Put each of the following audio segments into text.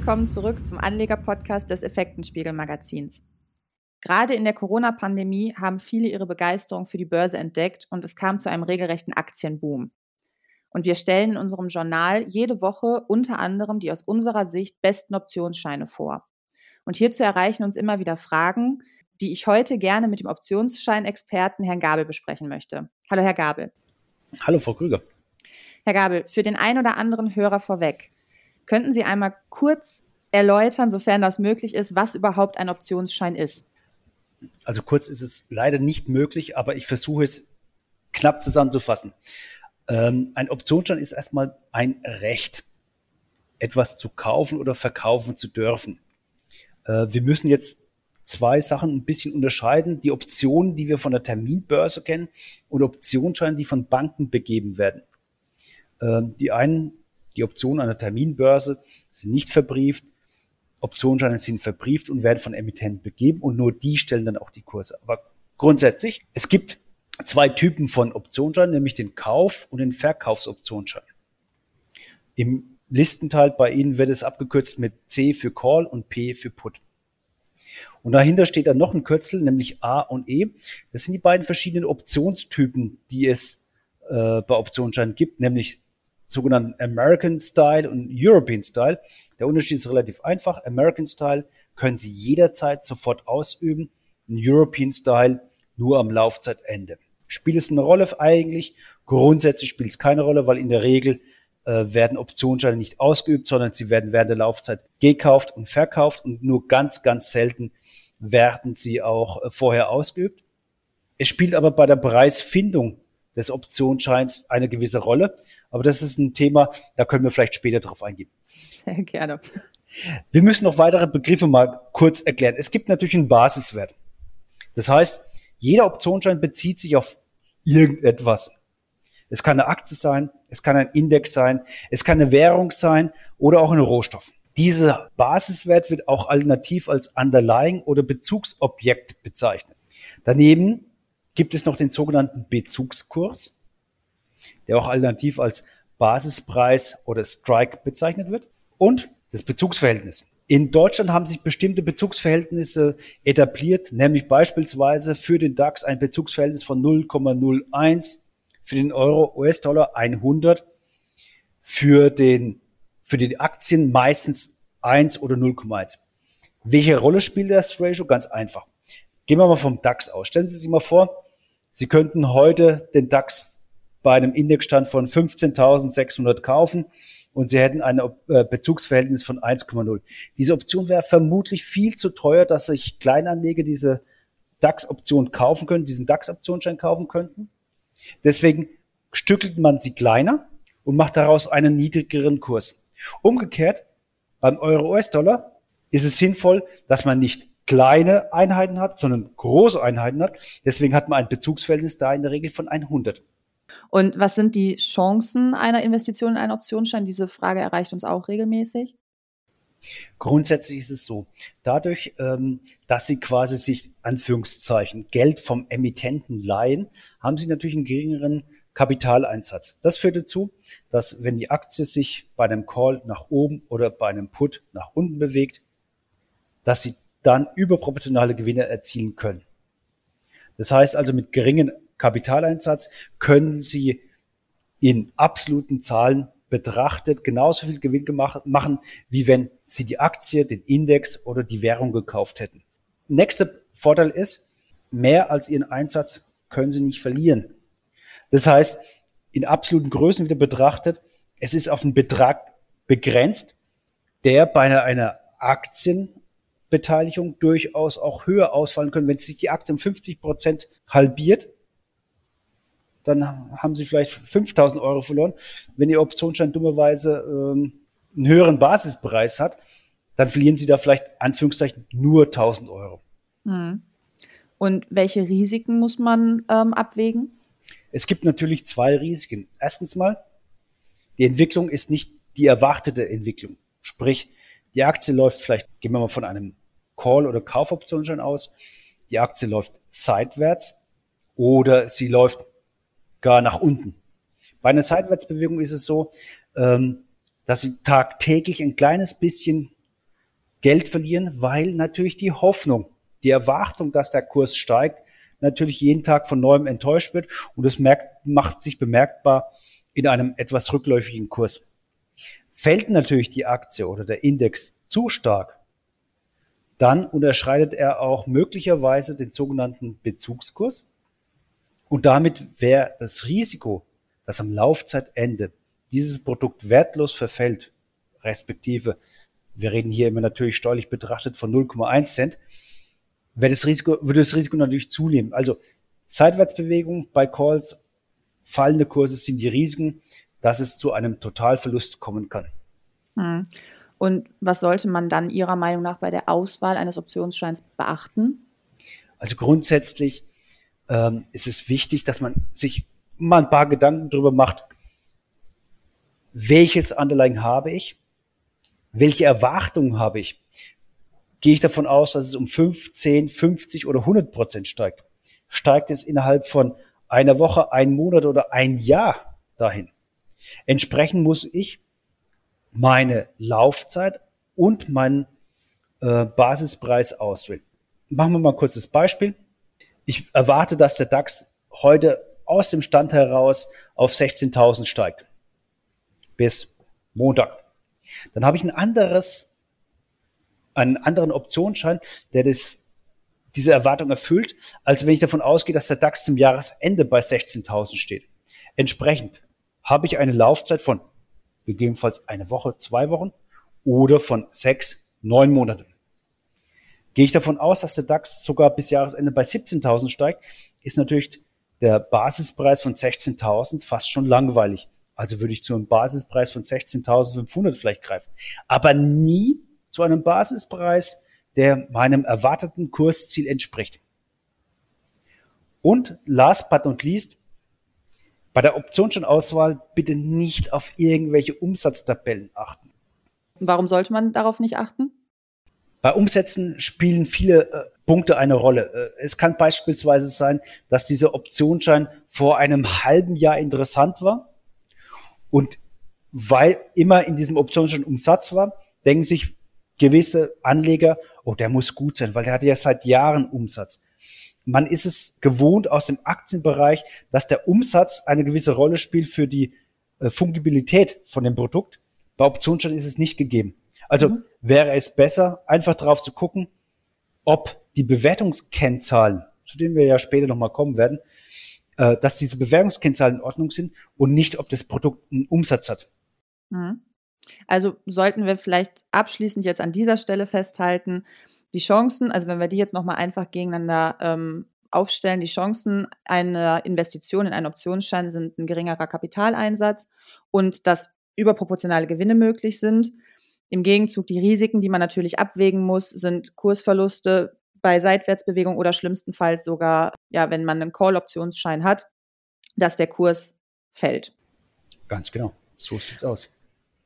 willkommen zurück zum Anleger-Podcast des Effektenspiegel-Magazins. Gerade in der Corona-Pandemie haben viele ihre Begeisterung für die Börse entdeckt und es kam zu einem regelrechten Aktienboom. Und wir stellen in unserem Journal jede Woche unter anderem die aus unserer Sicht besten Optionsscheine vor. Und hierzu erreichen uns immer wieder Fragen, die ich heute gerne mit dem Optionsscheinexperten Herrn Gabel besprechen möchte. Hallo, Herr Gabel. Hallo, Frau Krüger. Herr Gabel, für den ein oder anderen Hörer vorweg, könnten Sie einmal kurz erläutern, sofern das möglich ist, was überhaupt ein Optionsschein ist? Also kurz ist es leider nicht möglich, aber ich versuche es knapp zusammenzufassen. Ähm, ein Optionsschein ist erstmal ein Recht, etwas zu kaufen oder verkaufen zu dürfen. Äh, wir müssen jetzt zwei Sachen ein bisschen unterscheiden. Die Optionen, die wir von der Terminbörse kennen und Optionsscheine, die von Banken begeben werden. Ähm, die einen, die Optionen an der Terminbörse sind nicht verbrieft. Optionsscheine sind verbrieft und werden von Emittenten begeben und nur die stellen dann auch die Kurse. Aber grundsätzlich, es gibt zwei Typen von Optionsscheinen, nämlich den Kauf- und den Verkaufsoptionsschein. Im Listenteil bei Ihnen wird es abgekürzt mit C für Call und P für Put. Und dahinter steht dann noch ein Kürzel, nämlich A und E. Das sind die beiden verschiedenen Optionstypen, die es äh, bei Optionsscheinen gibt, nämlich sogenannten American Style und European Style. Der Unterschied ist relativ einfach. American Style können Sie jederzeit sofort ausüben. European Style nur am Laufzeitende. Spielt es eine Rolle eigentlich? Grundsätzlich spielt es keine Rolle, weil in der Regel äh, werden Optionsscheine nicht ausgeübt, sondern sie werden während der Laufzeit gekauft und verkauft und nur ganz, ganz selten werden sie auch äh, vorher ausgeübt. Es spielt aber bei der Preisfindung des Optionsscheins eine gewisse Rolle. Aber das ist ein Thema, da können wir vielleicht später drauf eingehen. Sehr gerne. Wir müssen noch weitere Begriffe mal kurz erklären. Es gibt natürlich einen Basiswert. Das heißt, jeder Optionsschein bezieht sich auf irgendetwas. Es kann eine Aktie sein, es kann ein Index sein, es kann eine Währung sein oder auch ein Rohstoff. Dieser Basiswert wird auch alternativ als Underlying oder Bezugsobjekt bezeichnet. Daneben gibt es noch den sogenannten Bezugskurs, der auch alternativ als Basispreis oder Strike bezeichnet wird. Und das Bezugsverhältnis. In Deutschland haben sich bestimmte Bezugsverhältnisse etabliert, nämlich beispielsweise für den DAX ein Bezugsverhältnis von 0,01, für den Euro US-Dollar 100, für den für die Aktien meistens 1 oder 0,1. Welche Rolle spielt das Ratio? Ganz einfach. Gehen wir mal vom DAX aus. Stellen Sie sich mal vor, Sie könnten heute den DAX bei einem Indexstand von 15.600 kaufen und Sie hätten ein äh, Bezugsverhältnis von 1,0. Diese Option wäre vermutlich viel zu teuer, dass sich Kleinanleger diese DAX-Option kaufen können, diesen DAX-Optionsschein kaufen könnten. Deswegen stückelt man sie kleiner und macht daraus einen niedrigeren Kurs. Umgekehrt, beim Euro-US-Dollar ist es sinnvoll, dass man nicht kleine Einheiten hat, sondern große Einheiten hat. Deswegen hat man ein Bezugsverhältnis da in der Regel von 100. Und was sind die Chancen einer Investition in einen Optionsschein? Diese Frage erreicht uns auch regelmäßig. Grundsätzlich ist es so, dadurch, ähm, dass Sie quasi sich, Anführungszeichen, Geld vom Emittenten leihen, haben Sie natürlich einen geringeren Kapitaleinsatz. Das führt dazu, dass wenn die Aktie sich bei einem Call nach oben oder bei einem Put nach unten bewegt, dass Sie dann überproportionale Gewinne erzielen können. Das heißt also, mit geringen Kapitaleinsatz können Sie in absoluten Zahlen betrachtet genauso viel Gewinn gemacht, machen, wie wenn Sie die Aktie, den Index oder die Währung gekauft hätten. Nächster Vorteil ist, mehr als Ihren Einsatz können Sie nicht verlieren. Das heißt, in absoluten Größen wieder betrachtet, es ist auf einen Betrag begrenzt, der bei einer, einer Aktienbeteiligung durchaus auch höher ausfallen können. Wenn sich die Aktie um 50 Prozent halbiert, dann haben Sie vielleicht 5000 Euro verloren. Wenn Ihr Optionsschein dummerweise ähm, einen höheren Basispreis hat, dann verlieren Sie da vielleicht Anführungszeichen nur 1000 Euro. Hm. Und welche Risiken muss man ähm, abwägen? Es gibt natürlich zwei Risiken. Erstens mal, die Entwicklung ist nicht die erwartete Entwicklung. Sprich, die Aktie läuft vielleicht, gehen wir mal von einem Call- oder Kaufoption aus, die Aktie läuft seitwärts oder sie läuft gar nach unten. Bei einer Seitwärtsbewegung ist es so, ähm, dass sie tagtäglich ein kleines bisschen Geld verlieren, weil natürlich die Hoffnung, die Erwartung, dass der Kurs steigt, natürlich jeden Tag von neuem enttäuscht wird und das macht sich bemerkbar in einem etwas rückläufigen Kurs. Fällt natürlich die Aktie oder der Index zu stark, dann unterschreitet er auch möglicherweise den sogenannten Bezugskurs und damit wäre das Risiko, dass am Laufzeitende dieses Produkt wertlos verfällt, respektive, wir reden hier immer natürlich steuerlich betrachtet von 0,1 Cent, wäre das Risiko, würde das Risiko natürlich zunehmen. Also Seitwärtsbewegung bei Calls, fallende Kurse sind die Risiken, dass es zu einem Totalverlust kommen kann. Hm. Und was sollte man dann Ihrer Meinung nach bei der Auswahl eines Optionsscheins beachten? Also grundsätzlich ähm, ist es wichtig, dass man sich mal ein paar Gedanken darüber macht, welches Underlying habe ich, welche Erwartungen habe ich. Gehe ich davon aus, dass es um 5, 10, 50 oder 100 Prozent steigt? Steigt es innerhalb von einer Woche, einem Monat oder ein Jahr dahin? Entsprechend muss ich meine Laufzeit und meinen äh, Basispreis auswählen. Machen wir mal ein kurzes Beispiel. Ich erwarte, dass der DAX heute aus dem Stand heraus auf 16.000 steigt. Bis Montag. Dann habe ich ein anderes, einen anderen Optionsschein, der das, diese Erwartung erfüllt, als wenn ich davon ausgehe, dass der DAX zum Jahresende bei 16.000 steht. Entsprechend habe ich eine Laufzeit von gegebenenfalls eine Woche, zwei Wochen oder von sechs, neun Monaten. Gehe ich davon aus, dass der DAX sogar bis Jahresende bei 17.000 steigt, ist natürlich der Basispreis von 16.000 fast schon langweilig. Also würde ich zu einem Basispreis von 16.500 vielleicht greifen. Aber nie zu einem Basispreis, der meinem erwarteten Kursziel entspricht. Und last but not least, bei der Optionscheinauswahl bitte nicht auf irgendwelche Umsatztabellen achten. Warum sollte man darauf nicht achten? Bei Umsätzen spielen viele äh, Punkte eine Rolle. Äh, es kann beispielsweise sein, dass dieser Optionsschein vor einem halben Jahr interessant war und weil immer in diesem Optionsschein Umsatz war, denken sich gewisse Anleger, oh, der muss gut sein, weil der hatte ja seit Jahren Umsatz man ist es gewohnt aus dem Aktienbereich, dass der Umsatz eine gewisse Rolle spielt für die äh, Fungibilität von dem Produkt. Bei Optionsscheinen ist es nicht gegeben. Also mhm. wäre es besser, einfach darauf zu gucken, ob die Bewertungskennzahlen, zu denen wir ja später nochmal kommen werden, äh, dass diese Bewertungskennzahlen in Ordnung sind und nicht, ob das Produkt einen Umsatz hat. Mhm. Also sollten wir vielleicht abschließend jetzt an dieser Stelle festhalten, die Chancen, also wenn wir die jetzt nochmal einfach gegeneinander ähm, aufstellen, die Chancen einer Investition in einen Optionsschein sind ein geringerer Kapitaleinsatz und dass überproportionale Gewinne möglich sind. Im Gegenzug die Risiken, die man natürlich abwägen muss, sind Kursverluste bei Seitwärtsbewegung oder schlimmstenfalls sogar, ja, wenn man einen Call-Optionsschein hat, dass der Kurs fällt. Ganz genau. So sieht's aus.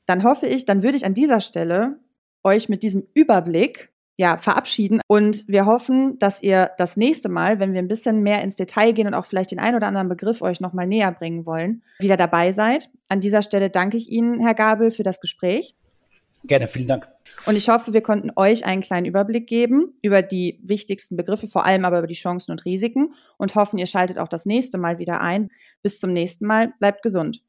Dann hoffe ich, dann würde ich an dieser Stelle euch mit diesem Überblick ja, verabschieden. Und wir hoffen, dass ihr das nächste Mal, wenn wir ein bisschen mehr ins Detail gehen und auch vielleicht den ein oder anderen Begriff euch nochmal näher bringen wollen, wieder dabei seid. An dieser Stelle danke ich Ihnen, Herr Gabel, für das Gespräch. Gerne, vielen Dank. Und ich hoffe, wir konnten euch einen kleinen Überblick geben über die wichtigsten Begriffe, vor allem aber über die Chancen und Risiken und hoffen, ihr schaltet auch das nächste Mal wieder ein. Bis zum nächsten Mal. Bleibt gesund.